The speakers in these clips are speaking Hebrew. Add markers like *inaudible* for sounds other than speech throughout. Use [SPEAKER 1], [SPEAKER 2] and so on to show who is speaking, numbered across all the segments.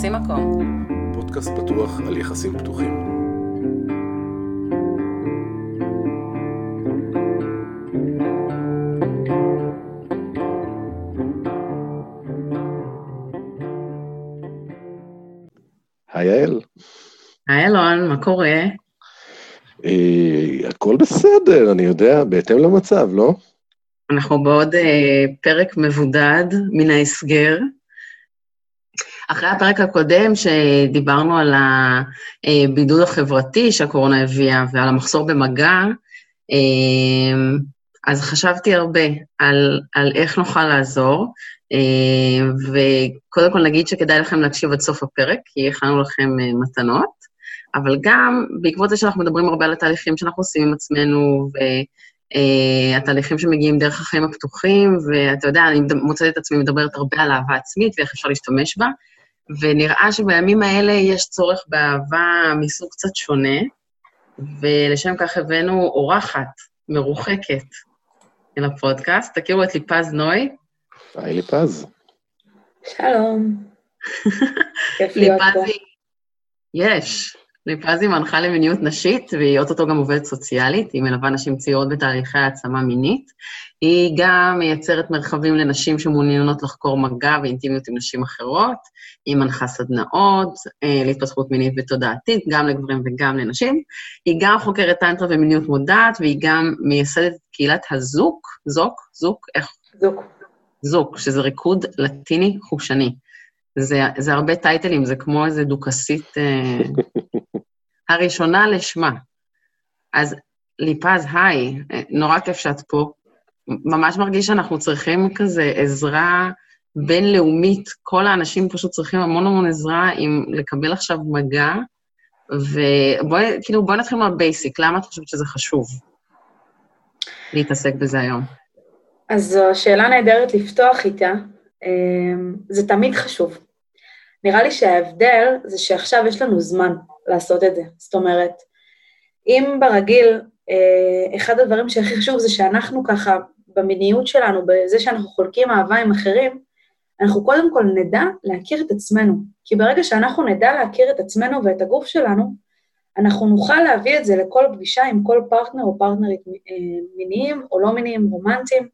[SPEAKER 1] תופסים מקום.
[SPEAKER 2] פודקאסט פתוח על יחסים פתוחים. היי יעל.
[SPEAKER 1] היי אלון, מה קורה?
[SPEAKER 2] אה, הכל בסדר, אני יודע, בהתאם למצב, לא?
[SPEAKER 1] אנחנו בעוד אה, פרק מבודד מן ההסגר. אחרי הפרק הקודם, שדיברנו על הבידוד החברתי שהקורונה הביאה ועל המחסור במגע, אה, אז חשבתי הרבה על, על איך נוכל לעזור, אה, וקודם כל נגיד שכדאי לכם להקשיב עד סוף הפרק, כי הכנו לכם אה, מתנות, אבל גם בעקבות זה שאנחנו מדברים הרבה על התהליכים שאנחנו עושים עם עצמנו, והתהליכים שמגיעים דרך החיים הפתוחים, ואתה יודע, אני מוצאת את עצמי מדברת הרבה על אהבה עצמית ואיך אפשר להשתמש בה, ונראה שבימים האלה יש צורך באהבה מסוג קצת שונה, ולשם כך הבאנו אורחת מרוחקת אל הפודקאסט. תכירו את ליפז נוי.
[SPEAKER 2] היי ליפז.
[SPEAKER 3] שלום. *laughs* כיף להיות פה.
[SPEAKER 1] יש. ליפז היא מנחה למיניות נשית, והיא אוטוטו גם עובדת סוציאלית, היא מלווה נשים צעירות בתהליכי העצמה מינית. היא גם מייצרת מרחבים לנשים שמעוניינות לחקור מגע ואינטימיות עם נשים אחרות, היא מנחה סדנאות אה, להתפתחות מינית ותודעתית, גם לגברים וגם לנשים. היא גם חוקרת טנטרה ומיניות מודעת, והיא גם מייסדת קהילת הזוק, זוק, זוק, איך?
[SPEAKER 3] זוק.
[SPEAKER 1] זוק, שזה ריקוד לטיני חושני. זה, זה הרבה טייטלים, זה כמו איזה דוכסית אה, *laughs* הראשונה לשמה. אז ליפז, היי, נורא כיף שאת פה. ממש מרגיש שאנחנו צריכים כזה עזרה בינלאומית. כל האנשים פשוט צריכים המון המון עזרה עם לקבל עכשיו מגע, ובואי, כאילו, בואי נתחיל מהבייסיק. למה את חושבת שזה חשוב להתעסק בזה היום?
[SPEAKER 3] אז זו שאלה נהדרת לפתוח איתה. אמ, זה תמיד חשוב. נראה לי שההבדל זה שעכשיו יש לנו זמן לעשות את זה. זאת אומרת, אם ברגיל, אה, אחד הדברים שהכי חשוב זה שאנחנו ככה, במיניות שלנו, בזה שאנחנו חולקים אהבה עם אחרים, אנחנו קודם כל נדע להכיר את עצמנו. כי ברגע שאנחנו נדע להכיר את עצמנו ואת הגוף שלנו, אנחנו נוכל להביא את זה לכל פגישה עם כל פרטנר או פרטנרית אה, מיניים או לא מיניים, רומנטיים.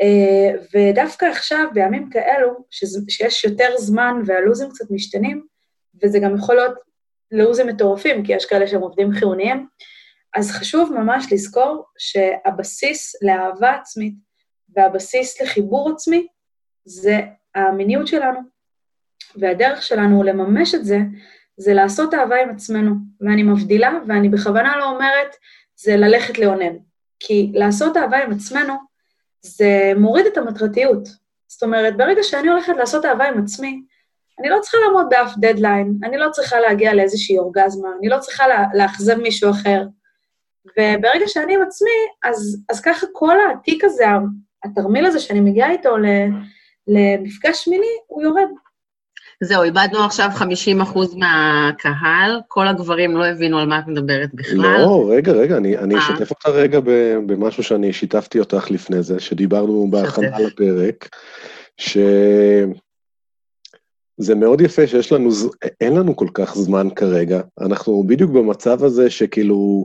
[SPEAKER 3] אה, ודווקא עכשיו, בימים כאלו, שיש יותר זמן והלו"זים קצת משתנים, וזה גם יכול להיות לו"זים מטורפים, כי יש כאלה שהם עובדים חיוניים, אז חשוב ממש לזכור שהבסיס לאהבה עצמית והבסיס לחיבור עצמי זה המיניות שלנו. והדרך שלנו לממש את זה, זה לעשות אהבה עם עצמנו. ואני מבדילה, ואני בכוונה לא אומרת, זה ללכת לאונן. כי לעשות אהבה עם עצמנו, זה מוריד את המטרתיות. זאת אומרת, ברגע שאני הולכת לעשות אהבה עם עצמי, אני לא צריכה לעמוד באף דדליין, אני לא צריכה להגיע לאיזושהי אורגזמה, אני לא צריכה לאכזב מישהו אחר. וברגע שאני עם עצמי, אז, אז ככה כל התיק הזה, התרמיל הזה שאני מגיעה איתו למפגש מיני, הוא יורד.
[SPEAKER 1] זהו, איבדנו עכשיו 50 אחוז מהקהל, כל הגברים לא הבינו על מה את מדברת בכלל.
[SPEAKER 2] לא, רגע, רגע, אני, אני אשתף אותך רגע במשהו שאני שיתפתי אותך לפני זה, שדיברנו בהכנה לפרק, שזה מאוד יפה שיש לנו, אין לנו כל כך זמן כרגע. אנחנו בדיוק במצב הזה שכאילו,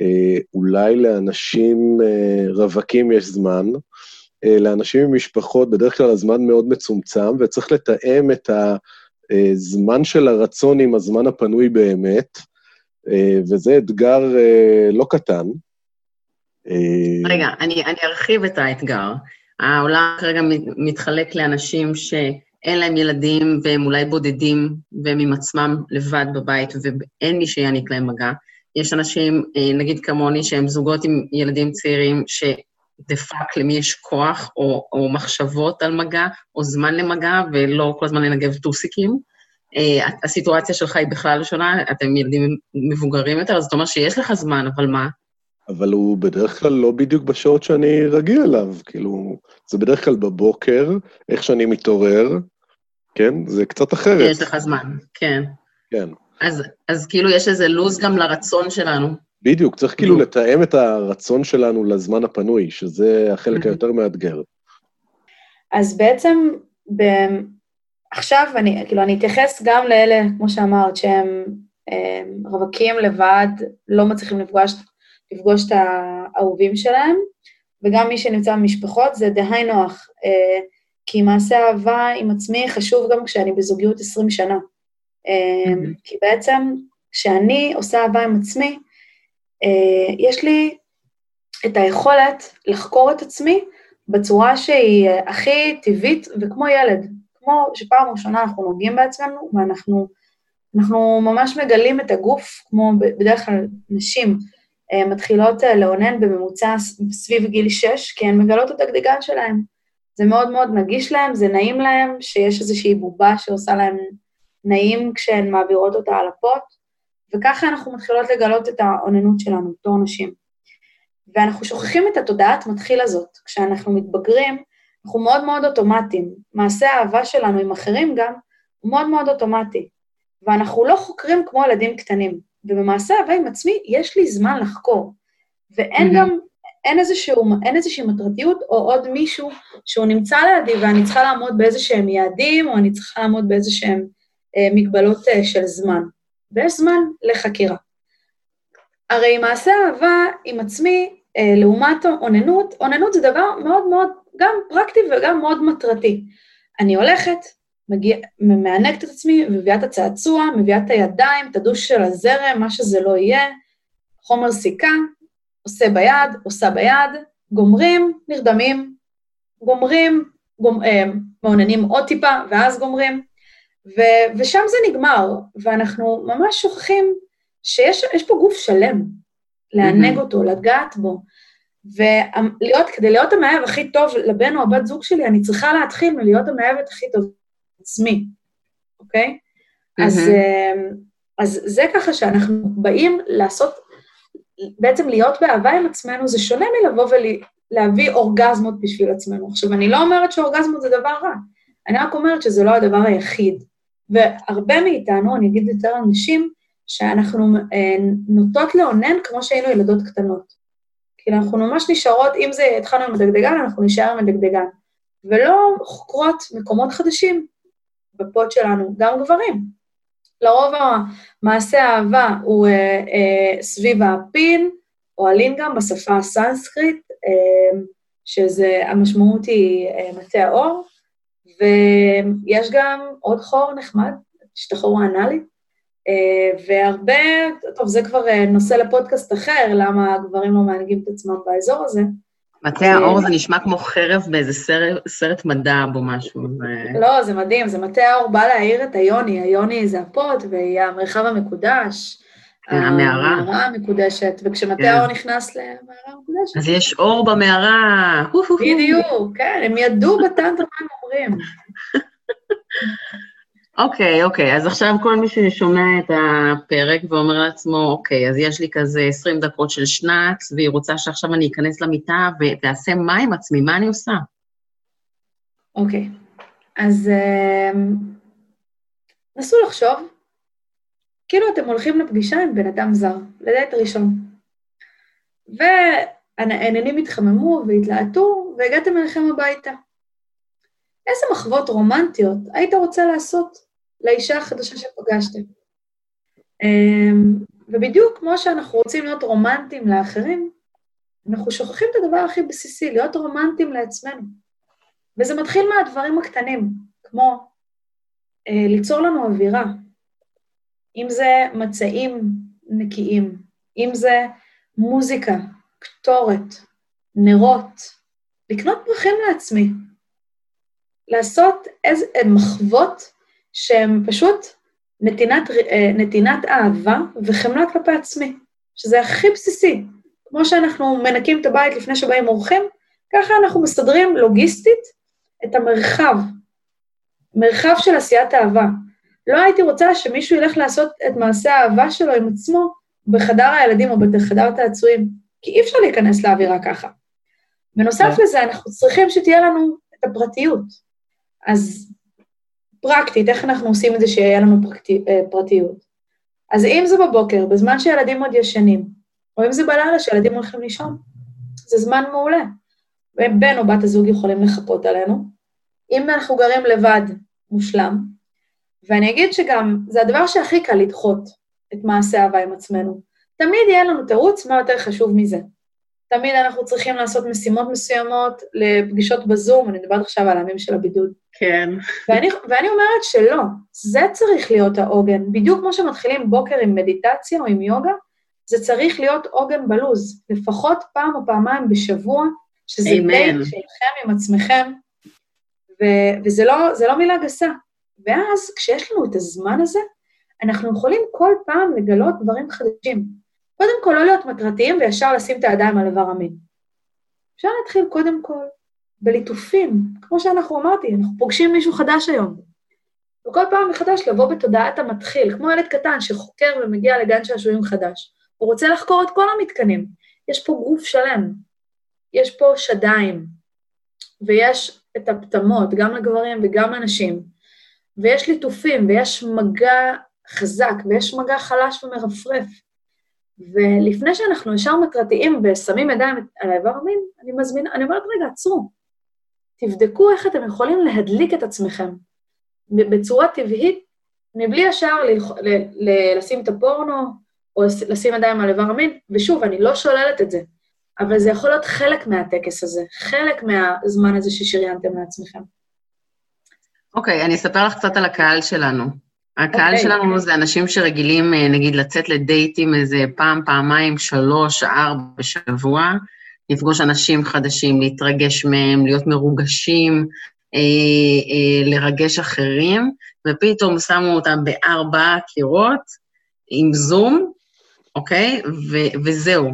[SPEAKER 2] אה, אולי לאנשים אה, רווקים יש זמן, לאנשים עם משפחות, בדרך כלל הזמן מאוד מצומצם, וצריך לתאם את הזמן של הרצון עם הזמן הפנוי באמת, אה, וזה אתגר אה, לא קטן.
[SPEAKER 1] רגע, אני, אני ארחיב את האתגר. העולם כרגע מתחלק לאנשים שאין להם ילדים והם אולי בודדים והם עם עצמם לבד בבית ואין מי שיעניק להם מגע. יש אנשים, נגיד כמוני, שהם זוגות עם ילדים צעירים, ש... the fuck למי יש כוח או, או מחשבות על מגע או זמן למגע ולא כל הזמן לנגב טוסיקים. Uh, הסיטואציה שלך היא בכלל שונה, אתם ילדים מבוגרים יותר, אז אתה אומר שיש לך זמן, אבל מה?
[SPEAKER 2] אבל הוא בדרך כלל לא בדיוק בשעות שאני רגיל אליו, כאילו, זה בדרך כלל בבוקר, איך שאני מתעורר, כן? זה קצת אחרת.
[SPEAKER 1] יש לך זמן, כן.
[SPEAKER 2] כן.
[SPEAKER 1] אז, אז כאילו יש איזה לו"ז גם לרצון שלנו.
[SPEAKER 2] בדיוק, צריך כאילו לתאם את הרצון שלנו לזמן הפנוי, שזה החלק היותר מאתגר.
[SPEAKER 3] אז בעצם, ב... עכשיו אני, כאילו, אני אתייחס גם לאלה, כמו שאמרת, שהם הם, רווקים לבד, לא מצליחים לפגוש, לפגוש את האהובים שלהם, וגם מי שנמצא במשפחות, זה די נוח. אה, כי מעשה אהבה עם עצמי חשוב גם כשאני בזוגיות 20 שנה. Mm-hmm. כי בעצם כשאני עושה אהבה עם עצמי, יש לי את היכולת לחקור את עצמי בצורה שהיא אה, הכי טבעית וכמו ילד. כמו שפעם ראשונה אנחנו נוגעים בעצמנו ואנחנו אנחנו ממש מגלים את הגוף, כמו בדרך כלל נשים מתחילות לאונן בממוצע סביב גיל 6, כי הן מגלות את הדגדגן שלהן. זה מאוד מאוד נגיש להם, זה נעים להם, שיש איזושהי בובה שעושה להם נעים כשהן מעבירות אותה על הפוט, וככה אנחנו מתחילות לגלות את האוננות שלנו בתור נשים. ואנחנו שוכחים את התודעת מתחיל הזאת. כשאנחנו מתבגרים, אנחנו מאוד מאוד אוטומטיים. מעשה האהבה שלנו עם אחרים גם הוא מאוד מאוד אוטומטי. ואנחנו לא חוקרים כמו ילדים קטנים. ובמעשה אהבה עם עצמי יש לי זמן לחקור. ואין mm-hmm. גם אין, איזשהו, אין איזושהי מטרתיות או עוד מישהו שהוא נמצא לידי ואני צריכה לעמוד באיזה שהם יעדים, או אני צריכה לעמוד באיזה שהם אה, מגבלות אה, של זמן. ויש זמן לחקירה. הרי מעשה אהבה עם עצמי, אה, לעומת אוננות, אוננות זה דבר מאוד מאוד, גם פרקטי וגם מאוד מטרתי. אני הולכת, מגיע, מענקת את עצמי, מביאה את הצעצוע, מביאה את הידיים, את הדוש של הזרם, מה שזה לא יהיה, חומר סיכה, עושה ביד, עושה ביד, גומרים, נרדמים, גומרים, גומ, אה, מעוננים עוד טיפה, ואז גומרים, ו, ושם זה נגמר, ואנחנו ממש שוכחים שיש פה גוף שלם, לענג mm-hmm. אותו, לגעת בו, ולהיות, כדי להיות המאהב הכי טוב לבן או הבת זוג שלי, אני צריכה להתחיל מלהיות המאהבת הכי טוב עצמי, אוקיי? Mm-hmm. אז, אה, אז זה ככה שאנחנו באים לעשות בעצם להיות באהבה עם עצמנו זה שונה מלבוא ולהביא אורגזמות בשביל עצמנו. עכשיו, אני לא אומרת שאורגזמות זה דבר רע, אני רק אומרת שזה לא הדבר היחיד. והרבה מאיתנו, אני אגיד יותר אנשים, שאנחנו אה, נוטות לאונן כמו שהיינו ילדות קטנות. כי אנחנו ממש נשארות, אם זה התחלנו עם הדגדגן, אנחנו נשאר עם הדגדגן. ולא חוקרות מקומות חדשים בפוד שלנו, גם גברים. לרוב המעשה האהבה הוא אה, אה, סביב הפין, או הלינגאם בשפה הסנסקריט, אה, שזה, המשמעות היא אה, מטה האור, ויש גם עוד חור נחמד, יש את החור האנאלי, אה, והרבה, טוב, זה כבר אה, נושא לפודקאסט אחר, למה הגברים לא מענגים את עצמם באזור הזה,
[SPEAKER 1] מטה האור זה נשמע כמו חרב באיזה סרט, סרט מדע או משהו.
[SPEAKER 3] לא, זה מדהים, זה מטה האור בא להעיר את היוני, היוני זה הפוט והיא המרחב המקודש.
[SPEAKER 1] המערה.
[SPEAKER 3] המערה המקודשת, וכשמטה כן. האור נכנס למערה המקודשת.
[SPEAKER 1] אז יש אור במערה.
[SPEAKER 3] בדיוק, כן, הם ידעו בטנטרה מה אומרים.
[SPEAKER 1] אוקיי, אוקיי, אז עכשיו כל מי ששומע את הפרק ואומר לעצמו, אוקיי, אז יש לי כזה 20 דקות של שנץ, והיא רוצה שעכשיו אני אכנס למיטה ותעשה מה עם עצמי, מה אני עושה?
[SPEAKER 3] אוקיי, אז uh, נסו לחשוב, כאילו אתם הולכים לפגישה עם בן אדם זר, לדייט ראשון, והעניינים התחממו והתלהטו, והגעתם אליכם הביתה. איזה מחוות רומנטיות היית רוצה לעשות? לאישה החדשה שפגשתם. אמ, ובדיוק כמו שאנחנו רוצים להיות רומנטיים לאחרים, אנחנו שוכחים את הדבר הכי בסיסי, להיות רומנטיים לעצמנו. וזה מתחיל מהדברים הקטנים, כמו אה, ליצור לנו אווירה. אם זה מצעים נקיים, אם זה מוזיקה, קטורת, נרות, לקנות פרחים לעצמי, לעשות איזה מחוות שהם פשוט נתינת, אה, נתינת אהבה וחמלה כלפי עצמי, שזה הכי בסיסי. כמו שאנחנו מנקים את הבית לפני שבאים אורחים, ככה אנחנו מסדרים לוגיסטית את המרחב, מרחב של עשיית אהבה. לא הייתי רוצה שמישהו ילך לעשות את מעשה האהבה שלו עם עצמו בחדר הילדים או בחדר התעצועים, כי אי אפשר להיכנס לאווירה ככה. בנוסף כן. לזה, אנחנו צריכים שתהיה לנו את הפרטיות. אז פרקטית, איך אנחנו עושים את זה שיהיה לנו פרקטי, אה, פרטיות. אז אם זה בבוקר, בזמן שילדים עוד ישנים, או אם זה בלילה שילדים הולכים לישון, זה זמן מעולה. בן או בת הזוג יכולים לחפות עלינו. אם אנחנו גרים לבד, מושלם, ואני אגיד שגם זה הדבר שהכי קל לדחות את מעשה אהבה עם עצמנו. תמיד יהיה לנו תירוץ מה יותר חשוב מזה. תמיד אנחנו צריכים לעשות משימות מסוימות לפגישות בזום, אני מדברת עכשיו על הימים של הבידוד.
[SPEAKER 1] כן.
[SPEAKER 3] ואני, ואני אומרת שלא, זה צריך להיות העוגן. בדיוק כמו שמתחילים בוקר עם מדיטציה או עם יוגה, זה צריך להיות עוגן בלוז, לפחות פעם או פעמיים בשבוע, שזה דייט שלכם עם עצמכם, ו- וזה לא, לא מילה גסה. ואז כשיש לנו את הזמן הזה, אנחנו יכולים כל פעם לגלות דברים חדשים. קודם כל, לא להיות מטרתיים וישר לשים את הידיים על איבר המין. אפשר להתחיל קודם כל בליטופים, כמו שאנחנו אמרתי, אנחנו פוגשים מישהו חדש היום. וכל פעם מחדש לבוא בתודעת המתחיל, כמו ילד קטן שחוקר ומגיע לגן שעשועים חדש. הוא רוצה לחקור את כל המתקנים. יש פה גוף שלם, יש פה שדיים, ויש את הפטמות, גם לגברים וגם לנשים, ויש ליטופים, ויש מגע חזק, ויש מגע חלש ומרפרף. ולפני שאנחנו ישר מטרתיים ושמים ידיים על האיבר המין, אני מזמינה, אני אומרת, רגע, עצרו. תבדקו איך אתם יכולים להדליק את עצמכם בצורה טבעית, מבלי ישר לשים את הפורנו, או לשים ידיים על איבר המין, ושוב, אני לא שוללת את זה, אבל זה יכול להיות חלק מהטקס הזה, חלק מהזמן הזה ששריינתם לעצמכם.
[SPEAKER 1] אוקיי, okay, אני אספר לך קצת על הקהל שלנו. הקהל okay. אוקיי. שלנו זה אנשים שרגילים, אה, נגיד, לצאת לדייטים איזה פעם, פעמיים, שלוש, ארבע בשבוע, לפגוש אנשים חדשים, להתרגש מהם, להיות מרוגשים, אה, אה, לרגש אחרים, ופתאום שמו אותם בארבע קירות עם זום, אוקיי? ו- וזהו.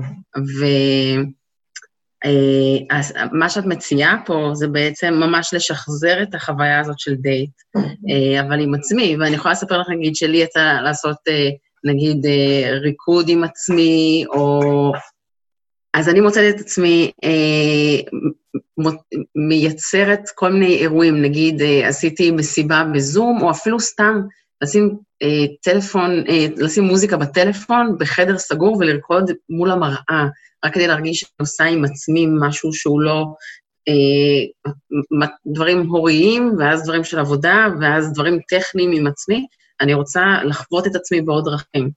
[SPEAKER 1] אה, שאת מציעה פה זה בעצם ממש לשחזר את החוויה הזאת של דייט, אה, אבל עם עצמי, ואני יכולה לספר לך, נגיד, שלי יצא לעשות, אה, נגיד, ריקוד עם עצמי, או... אז אני מוצאת את עצמי מייצרת כל מיני אירועים, נגיד, עשיתי מסיבה בזום, או אפילו סתם לשים טלפון, אה, לשים מוזיקה בטלפון בחדר סגור ולרקוד מול המראה, רק כדי להרגיש שאני עושה עם עצמי משהו שהוא לא אה, דברים הוריים, ואז דברים של עבודה, ואז דברים טכניים עם עצמי. אני רוצה לחוות את עצמי בעוד דרכים.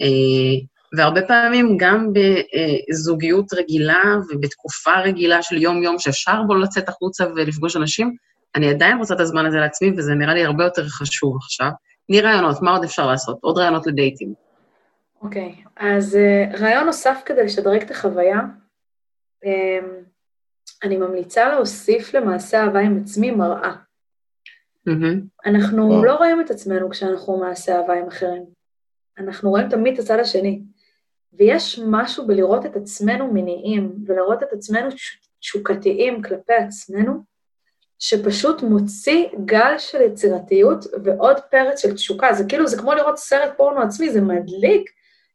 [SPEAKER 1] אה, והרבה פעמים גם בזוגיות רגילה ובתקופה רגילה של יום-יום, שאפשר בו לצאת החוצה ולפגוש אנשים, אני עדיין רוצה את הזמן הזה לעצמי, וזה נראה לי הרבה יותר חשוב עכשיו. תני רעיונות, מה עוד אפשר לעשות? עוד רעיונות לדייטים.
[SPEAKER 3] אוקיי, okay, אז uh, רעיון נוסף כדי לשדרג את החוויה, um, אני ממליצה להוסיף למעשה אהבה עם עצמי מראה. Mm-hmm. אנחנו wow. לא רואים את עצמנו כשאנחנו מעשה אהבה עם אחרים. אנחנו רואים תמיד את הצד השני. ויש משהו בלראות את עצמנו מניעים ולראות את עצמנו תשוקתיים כלפי עצמנו, שפשוט מוציא גל של יצירתיות ועוד פרץ של תשוקה. זה כאילו, זה כמו לראות סרט פורנו עצמי, זה מדליק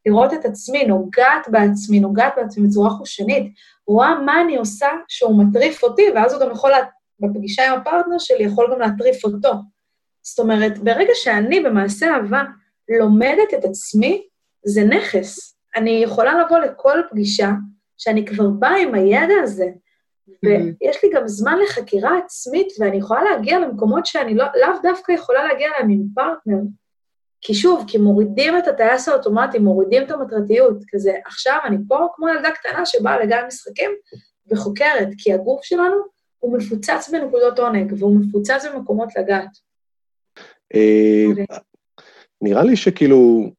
[SPEAKER 3] לראות את עצמי, נוגעת בעצמי, נוגעת בעצמי בצורה חושנית, רואה מה אני עושה שהוא מטריף אותי, ואז הוא גם יכול, לה, בפגישה עם הפרטנר שלי, יכול גם להטריף אותו. זאת אומרת, ברגע שאני במעשה אהבה לומדת את עצמי, זה נכס. אני יכולה לבוא לכל פגישה שאני כבר באה עם הידע הזה. ויש לי גם זמן לחקירה עצמית, ואני יכולה להגיע למקומות שאני לא, לאו דווקא יכולה להגיע אליהם עם פרטנר. כי שוב, כי מורידים את הטייס האוטומטי, מורידים את המטרתיות, כזה, עכשיו אני פה כמו ילדה קטנה שבאה לגן משחקים וחוקרת, כי הגוף שלנו הוא מפוצץ בנקודות עונג, והוא מפוצץ במקומות לגעת.
[SPEAKER 2] אה, אוקיי. נראה לי שכאילו,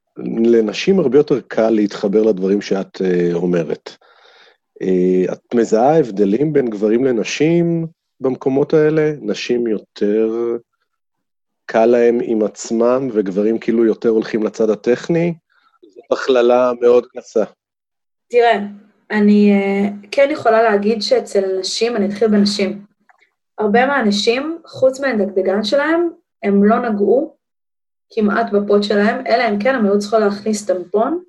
[SPEAKER 2] לנשים הרבה יותר קל להתחבר לדברים שאת אה, אומרת. אה, את מזהה הבדלים בין גברים לנשים במקומות האלה? נשים יותר קל להם עם עצמם, וגברים כאילו יותר הולכים לצד הטכני? זאת הכללה מאוד גסה.
[SPEAKER 3] תראה, אני uh, כן יכולה להגיד שאצל נשים, אני אתחיל בנשים, הרבה מהנשים, חוץ מהדגדגן שלהם, הם לא נגעו כמעט בפוד שלהם, אלא אם כן הם היו צריכות להכניס טמפון, אה,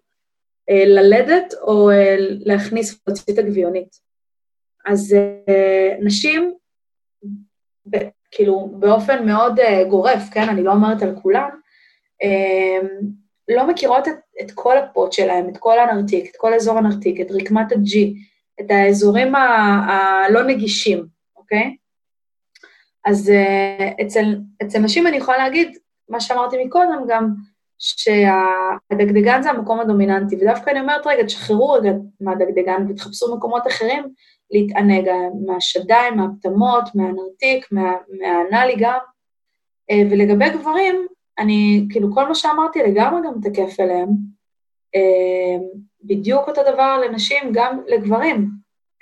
[SPEAKER 3] ללדת או אה, להכניס ולהוציא את הגביונית. אז אה, נשים, כאילו באופן מאוד גורף, כן, אני לא אומרת על כולם, לא מכירות את, את כל הפוט שלהם, את כל הנרתיק, את כל אזור הנרתיק, את רקמת ה-G, את האזורים הלא נגישים, אוקיי? אז אצל, אצל נשים אני יכולה להגיד, מה שאמרתי מקודם גם, שהדגדגן זה המקום הדומיננטי, ודווקא אני אומרת, רגע, תשחררו רגע מהדגדגן ותחפשו מקומות אחרים להתענג, מהשדיים, מהפטמות, מהנרתיק, מה, מהאנאלי גם. אה, ולגבי גברים, אני, כאילו, כל מה שאמרתי לגמרי גם תקף אליהם. אה, בדיוק אותו דבר לנשים, גם לגברים.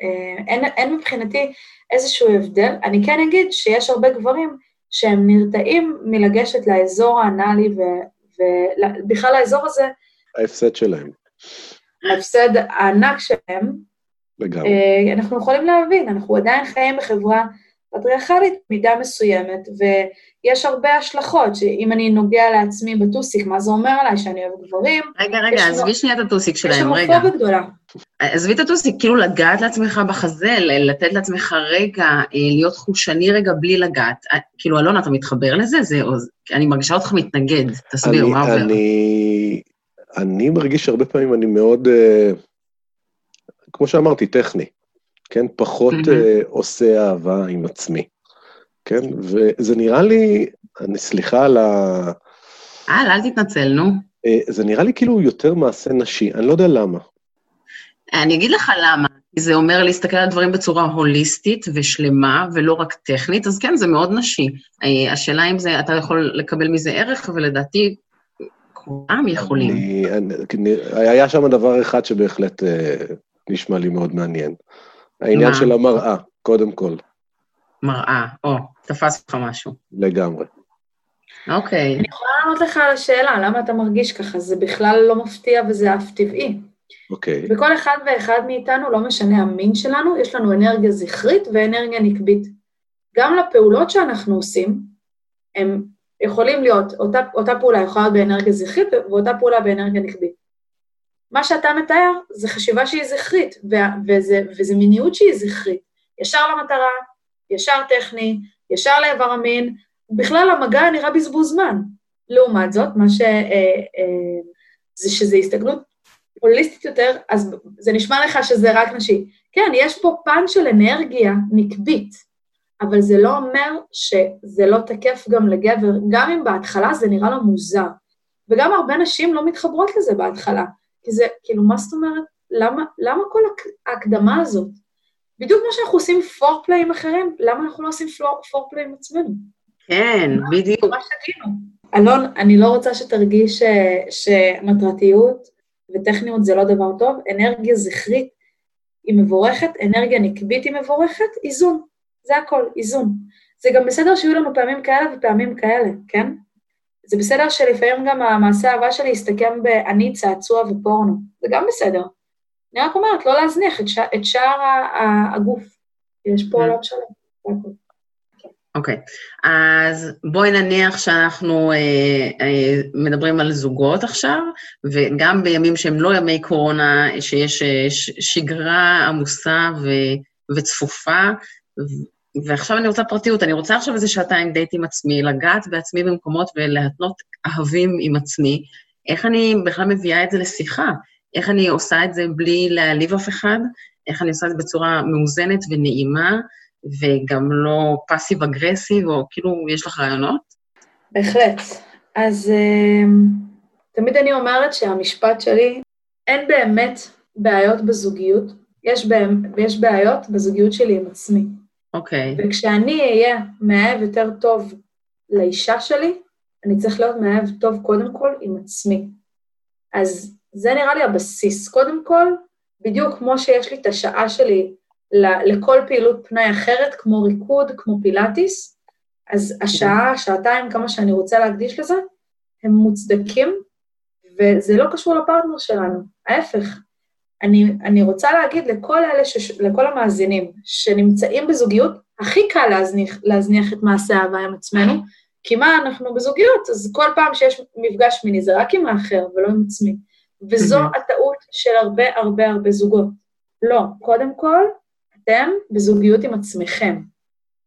[SPEAKER 3] אה, אין, אין מבחינתי איזשהו הבדל. אני כן אגיד שיש הרבה גברים שהם נרתעים מלגשת לאזור האנאלי, ובכלל האזור הזה...
[SPEAKER 2] ההפסד שלהם.
[SPEAKER 3] ההפסד הענק שלהם.
[SPEAKER 2] לגמרי.
[SPEAKER 3] אנחנו יכולים להבין, אנחנו עדיין חיים בחברה פטריארכלית מידה מסוימת, ויש הרבה השלכות, שאם אני נוגע לעצמי בטוסיק, מה זה אומר עליי? שאני אוהב גברים?
[SPEAKER 1] רגע, רגע, עזבי שנייה את הטוסיק שלהם, רגע.
[SPEAKER 3] יש הומופוביה גדולה.
[SPEAKER 1] עזבי את הטוסיק, כאילו לגעת לעצמך בחזה, לתת לעצמך רגע, אה, להיות חושני רגע בלי לגעת. אה, כאילו, אלונה, אתה מתחבר לזה? זה, אני מרגישה אותך מתנגד, תסביר, מה עובר?
[SPEAKER 2] אני, אני מרגיש שהרבה פעמים אני מאוד, אה, כמו שאמרתי, טכני. כן? פחות mm-hmm. עושה אהבה עם עצמי, כן? וזה נראה לי, אני סליחה על ה...
[SPEAKER 1] אה, אל תתנצל, נו.
[SPEAKER 2] Uh, זה נראה לי כאילו יותר מעשה נשי, אני לא יודע למה.
[SPEAKER 1] אני אגיד לך למה. זה אומר להסתכל על דברים בצורה הוליסטית ושלמה, ולא רק טכנית, אז כן, זה מאוד נשי. אה, השאלה אם זה, אתה יכול לקבל מזה ערך, ולדעתי, כולם יכולים. אני,
[SPEAKER 2] אני, היה שם דבר אחד שבהחלט אה, נשמע לי מאוד מעניין. העניין מה? של המראה, קודם כל.
[SPEAKER 1] מראה, או, תפס לך משהו.
[SPEAKER 2] לגמרי.
[SPEAKER 1] אוקיי.
[SPEAKER 3] אני יכולה לענות לך על השאלה, למה אתה מרגיש ככה? זה בכלל לא מפתיע וזה אף טבעי.
[SPEAKER 2] אוקיי.
[SPEAKER 3] בכל אחד ואחד מאיתנו, לא משנה המין שלנו, יש לנו אנרגיה זכרית ואנרגיה נקבית. גם לפעולות שאנחנו עושים, הם יכולים להיות, אותה, אותה פעולה יכולה להיות באנרגיה זכרית ואותה פעולה באנרגיה נקבית. מה שאתה מתאר זה חשיבה שהיא זכרית, וזה, וזה מיניות שהיא זכרית. ישר למטרה, ישר טכני, ישר לאיבר המין, בכלל המגע נראה בזבוז זמן. לעומת זאת, מה ש... אה, אה, זה שזה הסתגלות הוליסטית יותר, אז זה נשמע לך שזה רק נשי. כן, יש פה פן של אנרגיה נקבית, אבל זה לא אומר שזה לא תקף גם לגבר, גם אם בהתחלה זה נראה לו מוזר. וגם הרבה נשים לא מתחברות לזה בהתחלה. כי זה, כאילו, מה זאת אומרת? למה, למה כל ההקדמה הזאת? בדיוק כמו שאנחנו עושים פורפליי עם אחרים, למה אנחנו לא עושים פורפליי עם עצמנו?
[SPEAKER 1] כן, בדיוק.
[SPEAKER 3] מה שתגידו. אלון, אני לא רוצה שתרגיש שמטרתיות וטכניות זה לא דבר טוב, אנרגיה זכרית היא מבורכת, אנרגיה נקבית היא מבורכת, איזון, זה הכל, איזון. זה גם בסדר שיהיו לנו פעמים כאלה ופעמים כאלה, כן? זה בסדר שלפעמים גם המעשה האהבה שלי יסתכם ב"אני, צעצוע ופורנו", זה גם בסדר. אני רק אומרת, לא להזניח את, ש... את שאר הגוף. יש פה עולם שלם.
[SPEAKER 1] אוקיי, okay. אז בואי נניח שאנחנו אה, אה, מדברים על זוגות עכשיו, וגם בימים שהם לא ימי קורונה, שיש אה, שגרה עמוסה ו, וצפופה, ועכשיו אני רוצה פרטיות, אני רוצה עכשיו איזה שעתיים דייט עם עצמי, לגעת בעצמי במקומות ולהתנות אהבים עם עצמי. איך אני בכלל מביאה את זה לשיחה? איך אני עושה את זה בלי להעליב אף אחד? איך אני עושה את זה בצורה מאוזנת ונעימה, וגם לא פאסיב אגרסיב, או כאילו, יש לך רעיונות?
[SPEAKER 3] בהחלט. אז uh, תמיד אני אומרת שהמשפט שלי, אין באמת בעיות בזוגיות, יש, בהם, יש בעיות בזוגיות שלי עם עצמי.
[SPEAKER 1] אוקיי.
[SPEAKER 3] Okay. וכשאני אהיה מאהב יותר טוב לאישה שלי, אני צריך להיות מאהב טוב קודם כל עם עצמי. אז זה נראה לי הבסיס. קודם כל, בדיוק כמו שיש לי את השעה שלי לכל פעילות פנאי אחרת, כמו ריקוד, כמו פילאטיס, אז השעה, שעתיים, כמה שאני רוצה להקדיש לזה, הם מוצדקים, וזה לא קשור לפרטנר שלנו, ההפך. אני, אני רוצה להגיד לכל אלה, שש, לכל המאזינים שנמצאים בזוגיות, הכי קל להזניח, להזניח את מעשה האהבה עם עצמנו, כי מה, אנחנו בזוגיות, אז כל פעם שיש מפגש מיני זה רק עם האחר ולא עם עצמי. וזו הטעות של הרבה הרבה הרבה זוגות. לא, קודם כל, אתם בזוגיות עם עצמכם,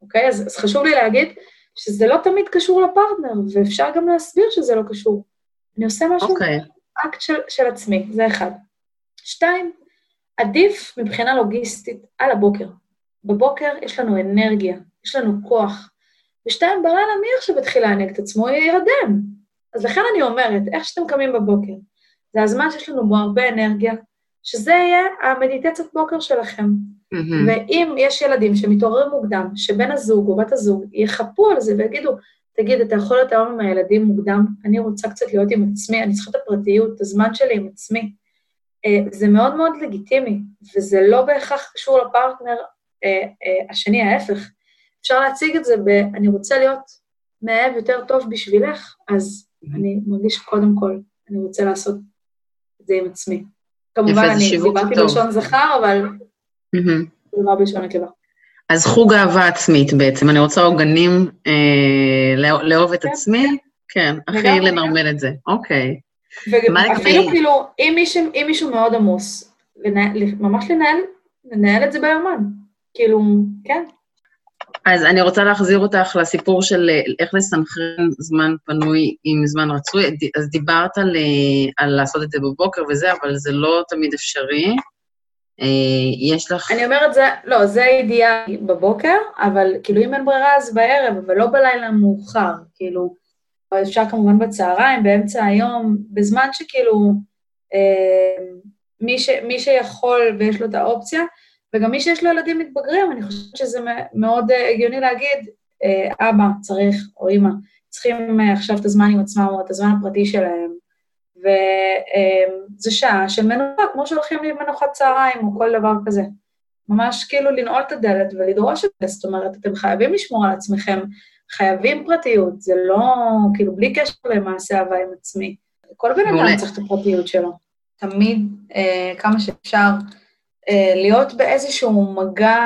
[SPEAKER 3] אוקיי? אז, אז חשוב לי להגיד שזה לא תמיד קשור לפרטנר, ואפשר גם להסביר שזה לא קשור. אני עושה משהו, אוקיי. אקט של, של עצמי, זה אחד. שתיים, עדיף מבחינה לוגיסטית על הבוקר. בבוקר יש לנו אנרגיה, יש לנו כוח. בשתיים בלילה מי עכשיו יתחיל לענג את עצמו? יירדם. אז לכן אני אומרת, איך שאתם קמים בבוקר, זה הזמן שיש לנו בו הרבה אנרגיה, שזה יהיה המדיטציית בוקר שלכם. Mm-hmm. ואם יש ילדים שמתעוררים מוקדם, שבן הזוג או בת הזוג יחפו על זה ויגידו, תגיד, אתה יכול להיות היום עם הילדים מוקדם? אני רוצה קצת להיות עם עצמי, אני צריכה את הפרטיות, את הזמן שלי עם עצמי. אה, זה מאוד מאוד לגיטימי, וזה לא בהכרח קשור לפרטנר אה, אה, השני, ההפך. אפשר להציג את זה ב, אני רוצה להיות מאהב יותר טוב בשבילך, אז. אני מרגיש קודם כל, אני רוצה לעשות את זה עם עצמי. כמובן, אני דיברתי בלשון זכר, אבל לא בלשון נקבה.
[SPEAKER 1] אז חוג אהבה עצמית בעצם, אני רוצה עוגנים אה, לאהוב את כן. עצמי, כן, הכי לנרמל את זה, אוקיי.
[SPEAKER 3] ואפילו כאילו, אם מישהו, אם מישהו מאוד עמוס, לנהל, ממש לנהל, לנהל את זה ביומן. כאילו, כן.
[SPEAKER 1] אז אני רוצה להחזיר אותך לסיפור של אה, איך לסנכרן זמן פנוי עם זמן רצוי. אז דיברת על, אה, על לעשות את זה בבוקר וזה, אבל זה לא תמיד אפשרי. אה, יש לך...
[SPEAKER 3] אני אומרת, זה, לא, זה אידיאלי בבוקר, אבל כאילו אם אין ברירה אז בערב, אבל לא בלילה מאוחר, כאילו, אפשר כמובן בצהריים, באמצע היום, בזמן שכאילו אה, מי, ש, מי שיכול ויש לו את האופציה, וגם מי שיש לו ילדים מתבגרים, אני חושבת שזה מאוד אה, הגיוני להגיד, אה, אבא צריך, או אימא, צריכים אה, עכשיו את הזמן עם עצמם, או את הזמן הפרטי שלהם, וזו שעה של מנוחה, כמו שהולכים למנוחת צהריים, או כל דבר כזה. ממש כאילו לנעול את הדלת ולדרוש את זה, זאת אומרת, אתם חייבים לשמור על עצמכם, חייבים פרטיות, זה לא, כאילו, בלי קשר למעשה אהבה עם עצמי. כל בן אדם צריך את הפרטיות שלו. תמיד, אה, כמה שאפשר, אה, להיות באיזשהו מגע,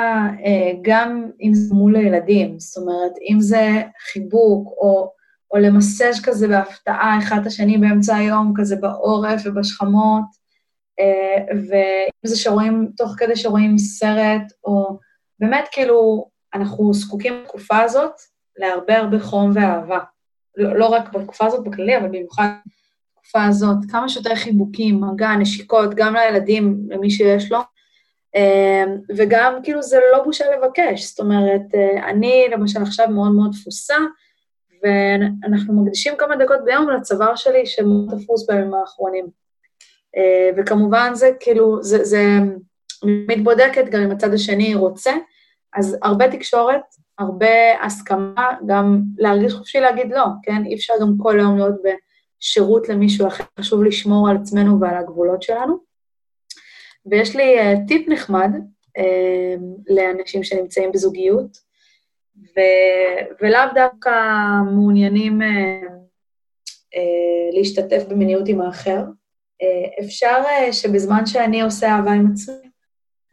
[SPEAKER 3] אה, גם אם זה מול הילדים, זאת אומרת, אם זה חיבוק, או, או למסש כזה בהפתעה אחד את השני באמצע היום, כזה בעורף ובשכמות, אה, ואם זה שרואים, תוך כדי שרואים סרט, או באמת, כאילו, אנחנו זקוקים בתקופה הזאת להרבה הרבה חום ואהבה. לא, לא רק בתקופה הזאת בכללי, אבל במיוחד בתקופה הזאת, כמה שיותר חיבוקים, מגע, נשיקות, גם לילדים, למי שיש לו, אמ, וגם כאילו זה לא בושה לבקש, זאת אומרת, אה, אני למשל עכשיו מאוד מאוד תפוסה, ואנחנו מקדישים כמה דקות ביום לצוואר שלי שמאוד תפוס בימים האחרונים. אה, וכמובן זה כאילו, זה, זה מתבודקת גם אם הצד השני רוצה, אז הרבה תקשורת, הרבה הסכמה, גם להרגיש חופשי להגיד לא, כן? אי אפשר גם כל היום להיות בשירות למישהו אחר, חשוב לשמור על עצמנו ועל הגבולות שלנו. ויש לי uh, טיפ נחמד uh, לאנשים שנמצאים בזוגיות, ו, ולאו דווקא מעוניינים uh, uh, להשתתף במיניות עם האחר. Uh, אפשר uh, שבזמן שאני עושה אהבה עם עצמי,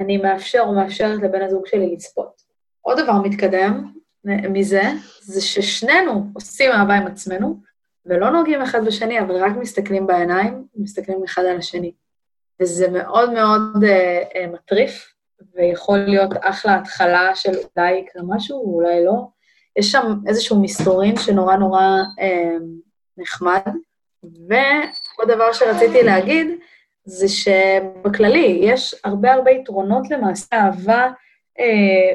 [SPEAKER 3] אני מאפשר או מאפשרת לבן הזוג שלי לצפות. עוד דבר מתקדם מזה, זה ששנינו עושים אהבה עם עצמנו, ולא נוגעים אחד בשני, אבל רק מסתכלים בעיניים, מסתכלים אחד על השני. וזה מאוד מאוד uh, uh, מטריף, ויכול להיות אחלה התחלה של אולי יקרה משהו, ואולי לא. יש שם איזשהו מסתורין שנורא נורא uh, נחמד. ועוד דבר שרציתי להגיד, זה שבכללי יש הרבה הרבה יתרונות למעשה אהבה,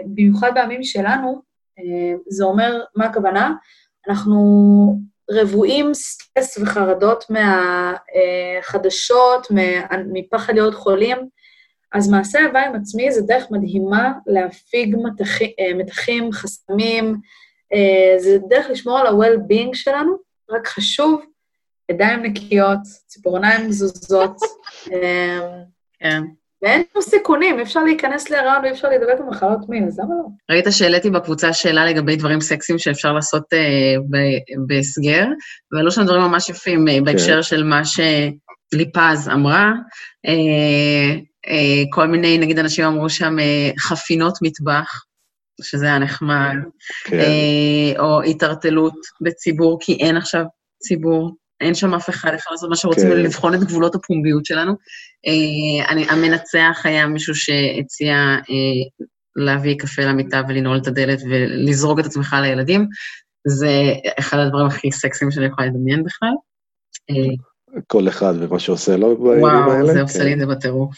[SPEAKER 3] במיוחד בימים שלנו, uh, זה אומר, מה הכוונה? אנחנו רבועים סטרס וחרדות מהחדשות, מפחד להיות חולים, אז מעשה אהבה עם עצמי זה דרך מדהימה להפיג מתחים, אה, מתחים חסמים, אה, זה דרך לשמור על ה-well-being שלנו, רק חשוב, ידיים נקיות, ציפורניים מזוזות. *laughs*
[SPEAKER 1] אה, כן.
[SPEAKER 3] ואין פה סיכונים, אי אפשר להיכנס להיריון ואי אפשר להידבק במחלות מין, אז למה לא?
[SPEAKER 1] ראית שהעליתי בקבוצה שאלה לגבי דברים סקסיים שאפשר לעשות אה, בהסגר, ועלו שם דברים ממש יפים אה, בהקשר כן. של מה שליפז אמרה. אה, אה, כל מיני, נגיד אנשים אמרו שם אה, חפינות מטבח, שזה היה נחמד, כן. אה, או התערטלות בציבור, כי אין עכשיו ציבור. אין שם אף אחד, יכול לעשות מה שרוצים, כן. לבחון את גבולות הפומביות שלנו. אה, אני, המנצח היה מישהו שהציע אה, להביא קפה למיטה ולנעול את הדלת ולזרוק את עצמך לילדים. זה אחד הדברים הכי סקסיים שאני יכולה לדמיין בכלל.
[SPEAKER 2] אה, כל אחד ומה שעושה לו
[SPEAKER 1] בימים האלה. וואו, זה עושה כן. לי את זה בטירוף,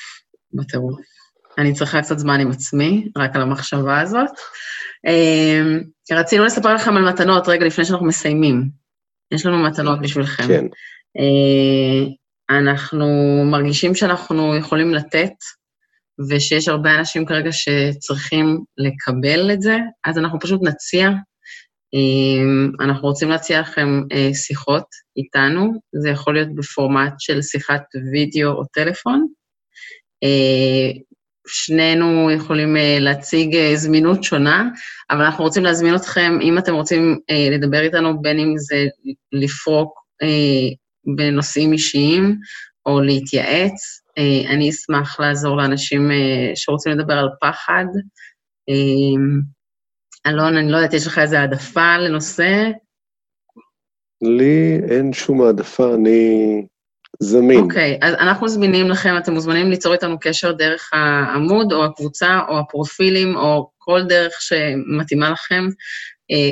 [SPEAKER 1] בטירוף. אני צריכה קצת זמן עם עצמי, רק על המחשבה הזאת. רצינו לספר לכם על מתנות רגע לפני שאנחנו מסיימים. יש לנו מתנות בשבילכם.
[SPEAKER 2] כן.
[SPEAKER 1] אנחנו מרגישים שאנחנו יכולים לתת, ושיש הרבה אנשים כרגע שצריכים לקבל את זה, אז אנחנו פשוט נציע. אנחנו רוצים להציע לכם שיחות איתנו, זה יכול להיות בפורמט של שיחת וידאו או טלפון. שנינו יכולים להציג זמינות שונה, אבל אנחנו רוצים להזמין אתכם, אם אתם רוצים לדבר איתנו, בין אם זה לפרוק בנושאים אישיים או להתייעץ, אני אשמח לעזור לאנשים שרוצים לדבר על פחד. אלון, אני לא יודעת, יש לך איזו העדפה לנושא?
[SPEAKER 2] לי אין שום העדפה, אני זמין.
[SPEAKER 1] אוקיי, okay, אז אנחנו זמינים לכם, אתם מוזמנים ליצור איתנו קשר דרך העמוד או הקבוצה או הפרופילים או כל דרך שמתאימה לכם.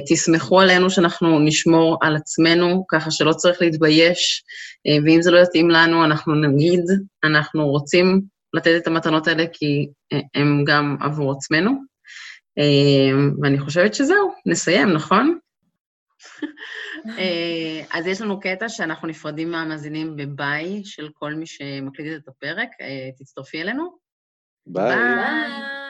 [SPEAKER 1] תסמכו עלינו שאנחנו נשמור על עצמנו, ככה שלא צריך להתבייש, ואם זה לא יתאים לנו, אנחנו נגיד, אנחנו רוצים לתת את המתנות האלה כי הם גם עבור עצמנו. ואני חושבת שזהו, נסיים, נכון? *laughs* אז יש לנו קטע שאנחנו נפרדים מהמאזינים בביי של כל מי שמקליט את הפרק. תצטרפי אלינו.
[SPEAKER 2] ביי. ביי.